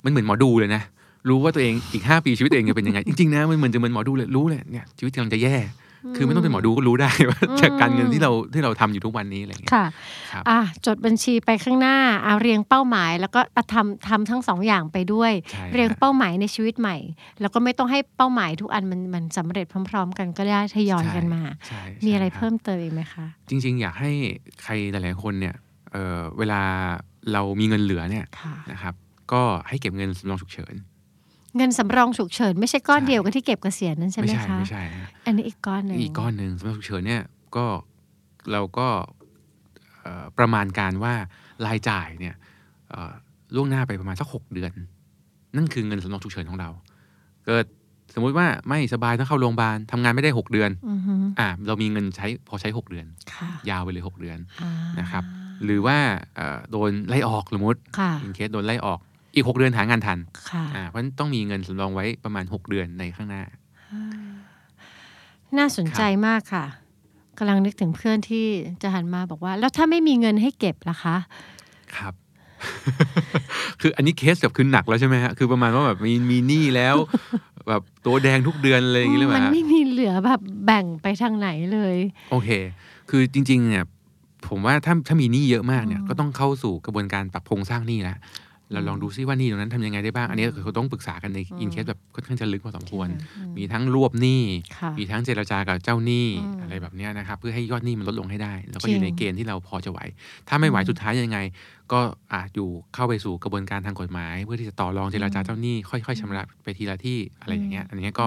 มันเหมือนหมอดูเลยนะ รู้ว่าตัวเองอีก 5 ปีชีวิตตัวเองจะเป็นยังไง จริงๆนะมันเหมือนจะเหมือนหมอดูเลยรู้เลยเนี่ยชีวิตกำลังจะแย่ คือไม่ต้องเป็นหมอดูก็รู้ได้ว่าอืมจากการเงินที่เราที่เราทำอยู่ทุกวันนี้อะไรอย่างเงี้ยค่ะครับอะจดบัญชีไปข้างหน้าเอาเรียงเป้าหมาย แล้วก็อะทำทำทั้งสองอย่างไปด้วยใช่เรียงฮะเป้าหมายในชีวิตใหม่ แล้วก็ไม่ต้องให้เป้าหมายทุกอันมันมันสำเร็จพร้อม ๆ กันก็ได้ทยอยกันมาใช่มีอะไรใช่คบเพิ่มเติมอีกไหมคะ จริง ๆ อยากให้ใครหลายๆคนเนี่ยเอ่อเวลาเรามีเงินเหลือเนี่ยค่ะนะครับก็ให้เก็บเงินสำรองฉุกเฉิน เงินสำรองฉุกเฉินไม่ใช่ก้อนใช่เดียวกับที่เก็บเกษียณนั่นใช่ไหมไม่ใช่คะไม่ใช่ฮะอันนี้อีกก้อนหนึ่งอีกก้อนหนึ่งสำหรับฉุกเฉินเนี่ยก็เราก็เอ่อประมาณการว่ารายจ่ายเนี่ยเอ่อล่วงหน้าไปประมาณสักหกเดือน นั่นคือเงินสำรองฉุกเฉินของเรา เกิดสมมุติว่าไม่สบายต้องเข้าโรงพยาบาลทำงานไม่ได้หกเดือนอือฮึอ่าเรามีเงินใช้พอใช้หกเดือนค่ะยาวไปเลยหกเดือนอ่านะครับ หรือว่าเอ่อโดนไล่ออกสมมติค่ะอินเคสโดนไล่ออก อีกหกเดือนหางานทันค่ะอ่าเพราะฉะนั้นต้องมีเงินสำรองไว้ประมาณหกเดือนในข้างหน้าอ่าน่าสนใจมากค่ะกำลังนึกถึงเพื่อนที่จะหันมาบอกว่า แล้วถ้าไม่มีเงินให้เก็บล่ะคะ ครับ คืออันนี้เคสแบบคือหนักแล้วใช่ไหมฮะคือประมาณว่าแบบมีมีหนี้แล้วแบบตัวแดงทุกเดือนอะไรอย่างเงี้ยเลยไหมมันฮะไม่มีเหลือแบบแบ่งไปทางไหนเลย โอเค คือจริง ๆ เนี่ย ผมว่าถ้าถ้ามีหนี้เยอะมากเนี่ย ก็ต้องเข้าสู่กระบวนการปรับโครงสร้างหนี้แล้ว เราลองดูซิว่าหนี้ตรงนั้นทำยังไงได้บ้าง อันนี้คือเขาต้องปรึกษากันในอินเคสแบบค่อนข้างจะลึกพอสมควร มีทั้งรวบหนี้ค่ะมีทั้งเจรจากับเจ้าหนี้อืมอะไรแบบเนี้ยนะครับ เพื่อให้ยอดหนี้มันลดลงให้ได้ แล้วก็จริงอยู่ในเกณฑ์ที่เราพอจะไหว ถ้าไม่ไหวอืมสุดท้ายยังไง ก็อาจอยู่เข้าไปสู่กระบวนการทางกฎหมาย เพื่อที่จะต่อรองเจรจาเจ้าหนี้ค่อยๆชำระไปทีละที่อะไรอย่างเงี้ย อันนี้ก็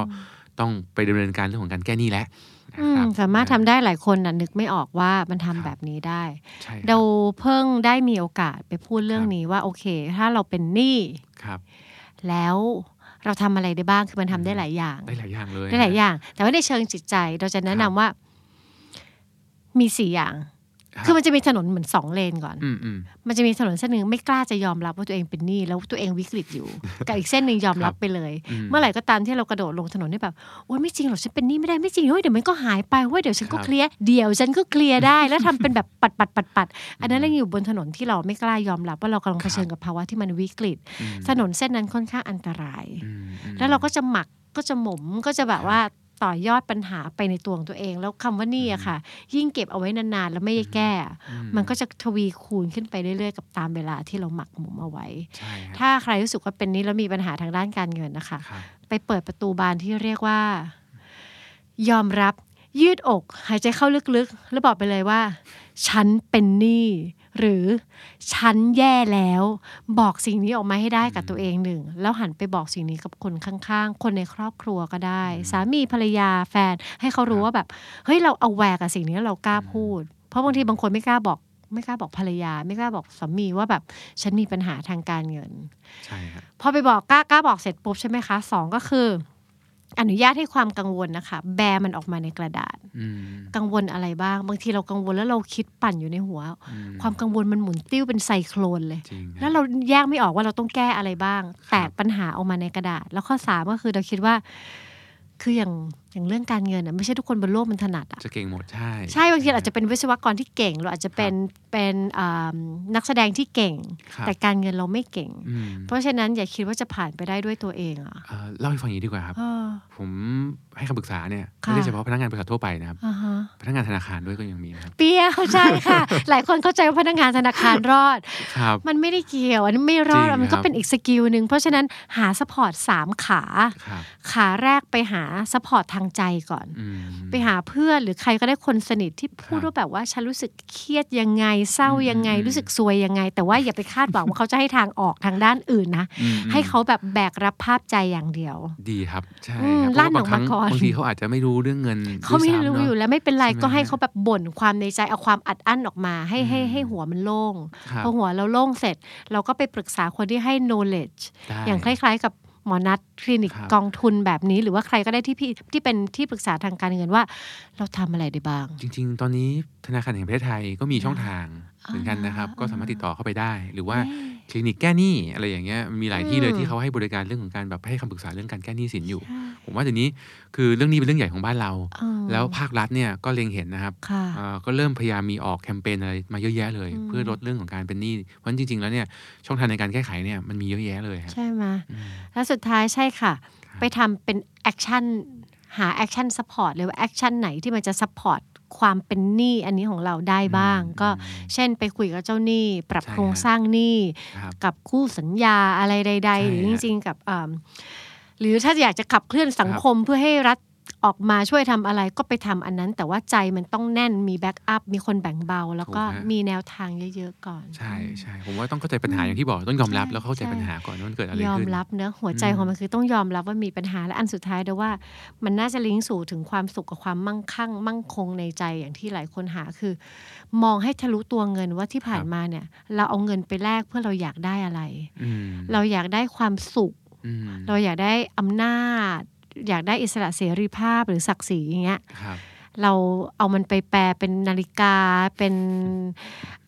ต้องไปดำเนินการเรื่องของการแก้หนี้แล้ว นะอืคมรับสามารถทำได้หลายคนน่ะนึกไม่ออกว่ามันทำครับแบบนี้ได้ใช่ครับเราเพิ่งได้มีโอกาสไปพูดเรื่องนี้ว่าโอเค ถ้าเราเป็นหนี้ครับแล้วเราทำอะไรได้บ้างคือมันทำได้หลายอย่าง ได้หลายอย่างเลยได้หลายอย่าง แต่ว่าในเชิงจิตใจเราจะแนะนำว่ามีสี่อย่างรับ คือมันจะมีถนนเหมือนสองเลนก่อนอืมอืมมันจะมีถนนเส้นหนึ่งไม่กล้าจะยอมรับว่าตัวเองเป็นหนี้แล้วตัวเองวิกฤตอยู่ กับอีกเส้นหนึ่งยอมรับไปเลยอืมเมื่อไหร่ก็ตามที่เรากระโดดลงถนนนี่แบบโอ๊ยไม่จริงหรอกฉันเป็นหนี้ไม่ได้ไม่จริงเฮ้ยเดี๋ยวมันก็หายไปเฮ้ยเดี๋ยวฉันก็ครับเคลียร์เดี๋ยวฉันก็เคลียร์ได้แล้วทำเป็นแบบปัดปัดปัดปัดอันนั้นเราอยู่บนถนนที่เราไม่กล้ายอมรับว่าเรากำลังคเผรับชิญกับภาวะที่มันวิกฤตอืมถนนเส้นนั้นค่อนข้างอันตรายอืมอืมแล้วเราก็จะหมักก็จะหมมก็จะแบบว่า ต่อยอดปัญหาไปในตัวของตัวเอง แล้วคำว่านี่อะค่ะ ยิ่งเก็บเอาไว้นานๆ แล้วไม่ได้แก้อืมันก็จะทวีคูณขึ้นไปเรื่อยๆ กับตามเวลาที่เราหมักหมมเอาไว้ใช่ฮะถ้าใครรู้สึกว่าเป็นนี้แล้วมีปัญหาทางด้านการเงินนะคะครับไปเปิดประตูบานที่เรียกว่า ยอมรับยืดอก หายใจเข้าลึกๆ แล้วบอกไปเลยว่า ฉันเป็นหนี้ หรือฉันแย่แล้ว บอกสิ่งนี้ออกมาให้ได้กับตัวเองหนึ่ง แล้วหันไปบอกสิ่งนี้กับคนข้างๆ คนในครอบครัวก็ได้ สามีภรรยาแฟนให้เขารู้ว่าแบบเฮ้ยเราเอาแวร์กับสิ่งนี้แล้วเรากล้าพูด เพราะบางทีบางคนไม่กล้าบอกไม่กล้าบอกภรรยา ไม่กล้าบอกสามีว่าแบบฉันมีปัญหาทางการเงิน ใช่ครับพอไปบอกกล้ากล้าบอกเสร็จปุ๊บใช่ไหมคะสองก็คือ อนุญาตให้ความกังวลนะคะ แบมันออกมาในกระดาษอืมกังวลอะไรบ้าง บางทีเรากังวลแล้วเราคิดปั่นอยู่ในหัวอืมความกังวลมันหมุนติ้วเป็นไซโครนเลยจริงฮะแล้วเราแยกไม่ออกว่าเราต้องแก้อะไรบ้าง แตกปัญหาออกมาในกระดาษ แล้วข้อสามก็คือเราคิดว่า คืออย่าง อย่างเรื่องการเงินอะไม่ใช่ทุกคนบนโลกมันถนัดอะจะเก่งหมดใช่ใช่บางทีเราอาจจะเป็นวิศวกรที่เก่ง เราอาจจะเป็นเป็นอ่านักแสดงที่เก่งครับแต่การเงินเราไม่เก่งอืมเพราะฉะนั้นอย่าคิดว่าจะผ่านไปได้ด้วยตัวเองอะเอ่อเล่าให้ฟังอย่างนี้ดีกว่าครับเออผมให้คำปรึกษาเนี่ยค่ะไม่ได้เฉพาะพนักงานบริษัททั่วไปนะครับอ่าฮะพนักงานธนาคารด้วยก็ยังมีนะครับเปรี้ยวใช่ค่ะ หลายคนเข้าใจว่าพนักงานธนาคารรอดครับมันไม่ได้เกี่ยวอันนี้ไม่รอดจริงมันก็ครับเป็นอีก skill หนึ่งเพราะฉะนั้นหา support สามขาครับขาแรกไปหา support ทางใจก่อนอืมไปหาเพื่อนหรือใครก็ได้คนสนิทที่พูดครับว่าแบบว่าฉันรู้สึกเครียดยังไง เศร้ายังไงอืมรู้สึกซวยยังไง แต่ว่าอย่าไปคาดหวังว่าเขาจะให้ทางออกทางด้านอื่นนะอืมให้เขาแบบแบกรับภาพใจอย่างเดียว ดีครับใช่อืมครับเพราะว่าลั่นออกมาบางครั้งก่อนบางทีเขาอาจจะไม่รู้เรื่องเงินเขาไม่ด้วยซ้ำรู้เนะอยู่แล้วไม่เป็นไรใช่ไหมก็ให้ฮะเขาแบบบ่นความในใจเอาความอัดอั้นออกมา ให้ให้อืมให้หัวมันโล่งครับพอหัวเราโล่งเสร็จ เราก็ไปปรึกษาคนที่ให้ knowledge ได้อย่างคล้าย ๆกับ หมอนัดคลินิกครับกองทุนแบบนี้ หรือว่าใครก็ได้ที่พี่ที่เป็นที่ปรึกษาทางการเงินว่า เราทำอะไรได้บ้าง จริง ๆ ตอนนี้ธนาคารแห่งประเทศไทยก็มีช่องทางเหมือนกันนะครับอ่าก็สามารถติดต่อเข้าไปได้ หรือว่า คลินิกแก้หนี้อะไรอย่างเงี้ยมีหลายที่เลยอืมที่เขาให้บริการเรื่องของการแบบให้คำปรึกษาเรื่องการแก้หนี้สินอยู่ ผมว่าเดี๋ยวนี้คือเรื่องนี้เป็นเรื่องใหญ่ของบ้านเราอืมแล้วภาครัฐเนี่ยก็เล็งเห็นนะครับค่ะเอ่อก็เริ่มพยายามมีออกแคมเปญอะไรมาเยอะแยะเลยอืมเพื่อลดเรื่องของการเป็นหนี้เพราะจริง ๆ แล้วเนี่ยช่องทางในการแก้ไขเนี่ยมันมีเยอะแยะเลยครับใช่ไหมอืมแล้วสุดท้ายใช่ค่ะครับไปทำเป็น action หา action support เลยว่า action ไหนที่มันจะ support ความเป็นหนี้อันนี้ของเราได้บ้าง ก็เช่นไปคุยกับเจ้าหนี้ ปรับใช่โครงสร้างหนี้ครับกับคู่สัญญาอะไรใด ๆ หรือใช่ฮะจริง ๆ กับอ่าหรือถ้าอยากจะขับเคลื่อนสังคมเพื่อให้รัฐ ออกมาช่วยทำอะไรก็ไปทำอันนั้น แต่ว่าใจมันต้องแน่นมีแบ็กอัพมีคนแบ่งเบา แล้วก็ถูกฮะมีแนวทางเยอะๆก่อน ใช่ใช่ผมว่าต้องเข้าใจปัญหาอย่างที่บอกต้องยอมรับใช่แล้วเข้าใจใช่ปัญหาก่อนว่ามันเกิดอะไรยอมขึ้นรับเนอะหัวใจอืมของมันคือต้องยอมรับว่ามีปัญหาและอันสุดท้ายเดยวว่า มันน่าจะลิงก์สู่ถึงความสุขกับความมั่งคั่ง มั่งคงในใจอย่างที่หลายคนหาคือ มองให้ทะลุตัวเงินว่าที่ผ่านมาเนี่ย เราเอาเงินไปแลกเพื่อเราอยากได้อะไรอืมเราอยากได้ความสุขอืมเราอยากได้อำนาจ อยากได้อิสระเสรีภาพหรือศักดิ์ศรีอย่างเงี้ยครับเราเอามันไปแปลเป็นนาฬิกาเป็น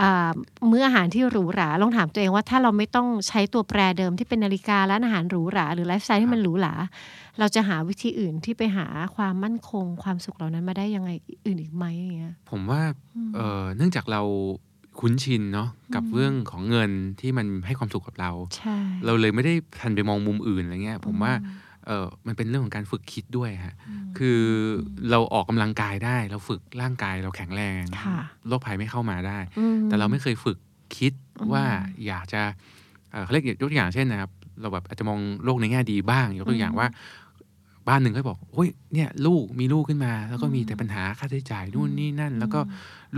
อ่ามื้ออาหารที่หรูหราลองถามตัวเองว่าถ้าเราไม่ต้องใช้ตัวแปรเดิมที่เป็นนาฬิการ้านอาหารหรูหราหรือไลฟ์สไตล์ที่มันหรูหราเราจะหาวิธีอื่นที่ไปหาความมั่นคง ความสุขเหล่านั้นมาได้ยังไงอื่นอีกไหมอย่างเงี้ยผมว่าเออเนื่องจากเราคุ้นชินเนาะกับเรื่องของเงินที่มันให้ความสุขกับเราใช่เราเลยไม่ได้ทันไปมองมุมอื่นอะไรเงี้ยผมว่า เออมันเป็นเรื่องของการฝึกคิดด้วยฮะคือเราออกกำลังกายได้ เราฝึกร่างกายเราแข็งแรงค่ะโรคภัยไม่เข้ามาได้อืมแต่เราไม่เคยฝึกคิดว่าอยากจะเอ่อเขาเรียกยกตัวอย่างเช่นนะครับ เราแบบอาจจะมองโลกในแง่ดีบ้าง ยกตัวอย่างว่า บ้านหนึ่งเขาบอกโอ้ยเนี่ยลูกมีลูกขึ้นมา แล้วก็มีแต่ปัญหาค่าใช้จ่ายนู่นนี่นั่น แล้วก็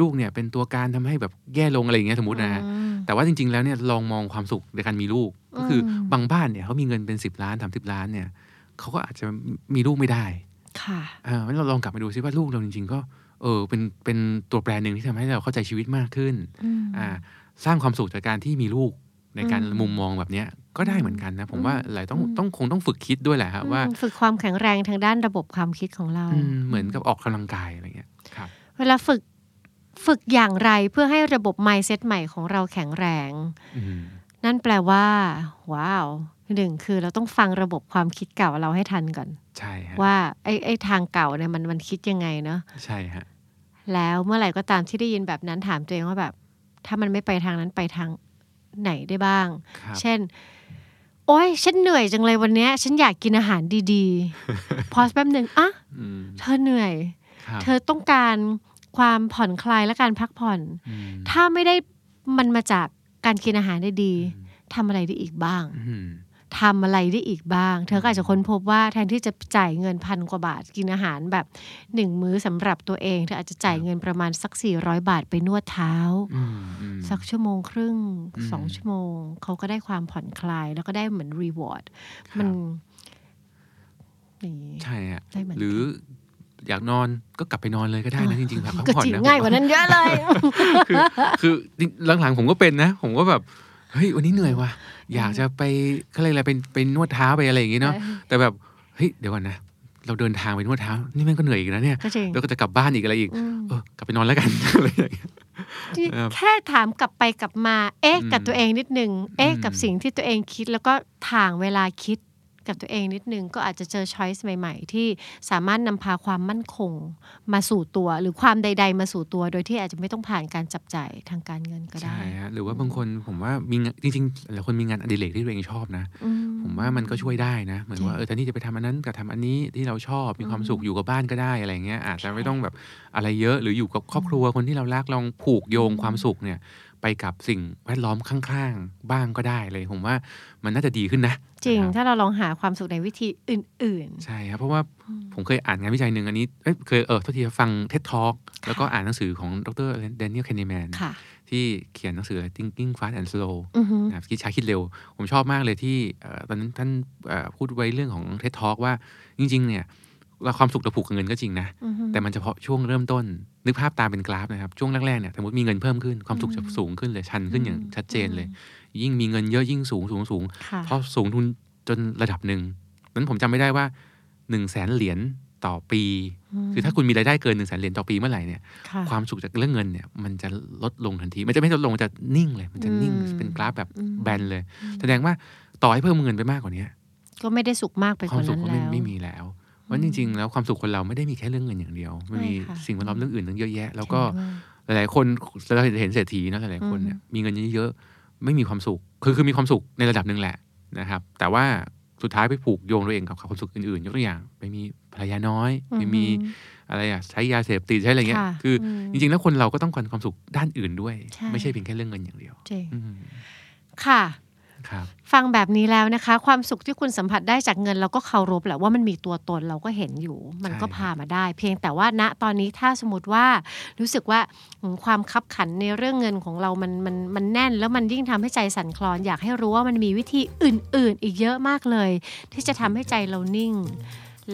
ลูกเนี่ยเป็นตัวการทำให้แบบแย่ลงอะไรอย่างเงี้ยสมมตินะฮะอืมแต่ว่าจริง ๆ แล้วเนี่ยลองมองความสุขในการมีลูก ก็คืออมบางบ้านเนี่ยเขามีเงินเป็นสิบล้านสามสิบล้านเนี่ย เขาก็อาจจะมีลูกไม่ได้ ค่ะอ่างั้นเราลองกลับมาดูซิว่าลูกเราจริง ๆ ก็ เออเป็นเป็นตัวแปรหนึ่งที่ทำให้เราเข้าใจชีวิตมากขึ้นอืมอ่าสร้างความสุขจากการที่มีลูกในการอืมมุมมองแบบเนี้ยก็ได้เหมือนกันนะ ผมว่าอืมหลายต้องอืมต้องคงต้องฝึกคิดด้วยแหละครับว่าอืมฝึกความแข็งแรงทางด้านระบบความคิดของเราอืมเหมือนกับออกกำลังกายอะไรเงี้ยครับเวลาฝึกฝึกอย่างไรเพื่อให้ระบบ mindset ใหม่ของเราแข็งแรงอืมนั่นแปลว่า ว้าว หนึ่งคือเราต้องฟังระบบความคิดเก่าเราให้ทันก่อน ใช่ฮะว่าไอ้ไอ้ทางเก่าเนี่ยมันมันคิดยังไงเนาะใช่ฮะแล้วเมื่อไหร่ก็ตามที่ได้ยินแบบนั้นถามตัวเองว่าแบบ ถ้ามันไม่ไปทางนั้นไปทางไหนได้บ้างครับเช่น โอ๊ยฉันเหนื่อยจังเลยวันเนี้ยฉันอยากกินอาหารดีๆ พอแป๊บหนึ่งอะอืมเธอเหนื่อยครับเธอต้องการความผ่อนคลายและการพักผ่อนมถ้าไม่ได้มันมาจากการกินอาหารได้ดีทำอะไรได้อีกบ้างอืม ทำอะไรได้อีกบ้าง เธอก็อาจจะค้นพบว่าแทนที่จะจ่ายเงินพันกว่าบาทกินอาหารแบบหนึ่งมื้อสำหรับตัวเอง เธออาจจะจ่ายเงินประมาณสัก 400 บาทไปนวดเท้าอืมอืมสักชั่วโมงครึ่งอืมสองชั่วโมง เขาก็ได้ความผ่อนคลาย แล้วก็ได้เหมือนรีวอร์ดมันนี่ใช่ฮะได้เหมือนกันหรืออยากนอนก็กลับไปนอนเลยก็ได้นะจริงๆแบบพักก็ผ่อนจริงนะง่ายกว่านั้นเยอะเลยคือคือหลังๆผมก็เป็นนะ ผมก็แบบ เฮ้ยวันนี้เหนื่อยว่ะอยากจะไปเขาเรียกอะไรเป็นไปนวดเท้าไปอะไรอย่างงี้เนาะแต่แบบเฮ้ยเดี๋ยวก่อนนะเราเดินทางไปนวดเท้า นี่แม่งก็เหนื่อยอีกนะเนี่ยก็จริงแล้วก็จะกลับบ้านอีกอะไรอีกอืมเออกลับไปนอนแล้วกันอะไรอย่างเงี้ยที่ครับแค่ถามกลับไปกลับมา เอ๊ะอืมกับตัวเองนิดนึงเอ๊ะอืมกับสิ่งที่ตัวเองคิดแล้วก็ถ่างเวลาคิด กับตัวเองนิดนึง ก็อาจจะเจอช้อยส์ใหม่ ๆ ที่สามารถนำพาความมั่นคงมาสู่ตัว หรือความใด ๆ มาสู่ตัว โดยที่อาจจะไม่ต้องผ่านการจับจ่ายทางการเงินก็ได้ใช่ฮะหรือว่าบางคนผมว่ามีจริงๆหลายคนมีงานอดิเรกที่ตัวเองชอบนะ ผมว่ามันก็ช่วยได้นะ เหมือนว่าเออแทนที่จะไปทำอันนั้นกับทำอันนี้ที่เราชอบมีความสุขอยู่กับบ้านก็ได้อะไรเงี้ยอาจจะไม่ต้องแบบอะไรเยอะหรืออยู่กับครอบครัวคนที่เรารักลองผูกโยงความสุขเนี่ย ไปกับสิ่งแวดล้อมข้างๆ บ้างก็ได้เลยผมว่ามันน่าจะดีขึ้นนะ จริงนะคบถ้าเราลองหาความสุขในวิธีอื่นใช่ครับ เพราะว่าผมเคยอ่านงานวิจัยหนึ่งอันนี้เอ้ยเคยเออทุกทีฟังเท็ d ท a l k แล้วก็อ่านหนังสือของดรแดเนียล k คน n แมนๆค่ะที่เขียนหนังสือ Thinking Fast and Slow อือฮึนะครับคิดช้าคิดเร็ว ผมชอบมากเลยที่เอ่อตอนนั้นท่านเอ่อพูดไว้เรื่องของเท็ d ท a l k ว่าจริง ๆ เนี่ยเราความสุขเราผูกกับเงินก็จริงนะอือฮึแต่มันเฉพาะช่วงเริ่มต้น นึกภาพตามเป็นกราฟนะครับ ช่วงแรกๆเนี่ยสมมติมีเงินเพิ่มขึ้นความสุขจะสูงขึ้นเลยชันขึ้นอย่างชัดเจนเลย ยิ่งมีเงินเยอะยิ่งสูงสูงสูงค่ะพอสูงทุนจนระดับหนึ่งนั้นผมจำไม่ได้ว่าหนึ่งแสนเหรียญต่อปี คือถ้าคุณมีรายได้เกินหนึ่งแสนเหรียญต่อปีเมื่อไหร่เนี่ยค่ะความสุขจากเรื่องเงินเนี่ย มันจะลดลงทันที มันจะไม่ลดลงมันจะนิ่งเลย มันจะนิ่งอืมเป็นกราฟแบบอืมแบนเลย แสดงว่าต่อให้เพิ่มเงินไปมากกว่านี้ก็ไม่ได้สุขมากไปคกวามว่าสุขนั้นก็ไม่แล้วไม่มีแล้ว เพราะจริง ๆ แล้วความสุขคนเราไม่ได้มีแค่เรื่องเงินอย่างเดียว มันมีใช่ค่ะสิ่งแวดล้อมเรื่องอื่นตั้งเยอะแยะ แล้วก็เห็นด้วยหลายๆคนเราเห็นเศรษฐีนะหลายๆคนเนี่ยอืมมีเงินเยอะๆไม่มีความสุข คือคือมีความสุขในระดับหนึ่งแหละนะครับ แต่ว่าสุดท้ายไปผูกโยงตัวเองกับความสุขอื่นๆ ยกตัวอย่าง ไปมีภรรยาน้อย ไปมีอะไรอะใช้ยาเสพติดใช้อะไรเงี้ยค่ะคืออมจริงๆ แล้วคนเราก็ต้องการความสุขด้านอื่นด้วยใช่ไม่ใช่เพียงแค่เรื่องเงินอย่างเดียวจริงอืมค่ะครับ ฟังแบบนี้แล้วนะคะ ความสุขที่คุณสัมผัสได้จากเงิน เราก็เคารพแหละว่ามันมีตัวตนเราก็เห็นอยู่ มันก็ใช่พามาได้ เพียงแต่ว่าณตอนนี้ถ้าสมมติว่ารู้สึกว่าอืมความคับขันในเรื่องเงินของเรามันมันมันแน่น แล้วมันยิ่งทำให้ใจสั่นคลอน อยากให้รู้ว่ามันมีวิธีอื่น ๆ อีกเยอะมากเลย ที่จะทำให้ใจเรานิ่ง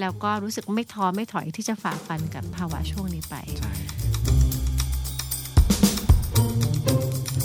แล้วก็รู้สึกไม่ท้อไม่ถอยที่จะฝ่าฟันกับภาวะช่วงนี้ไป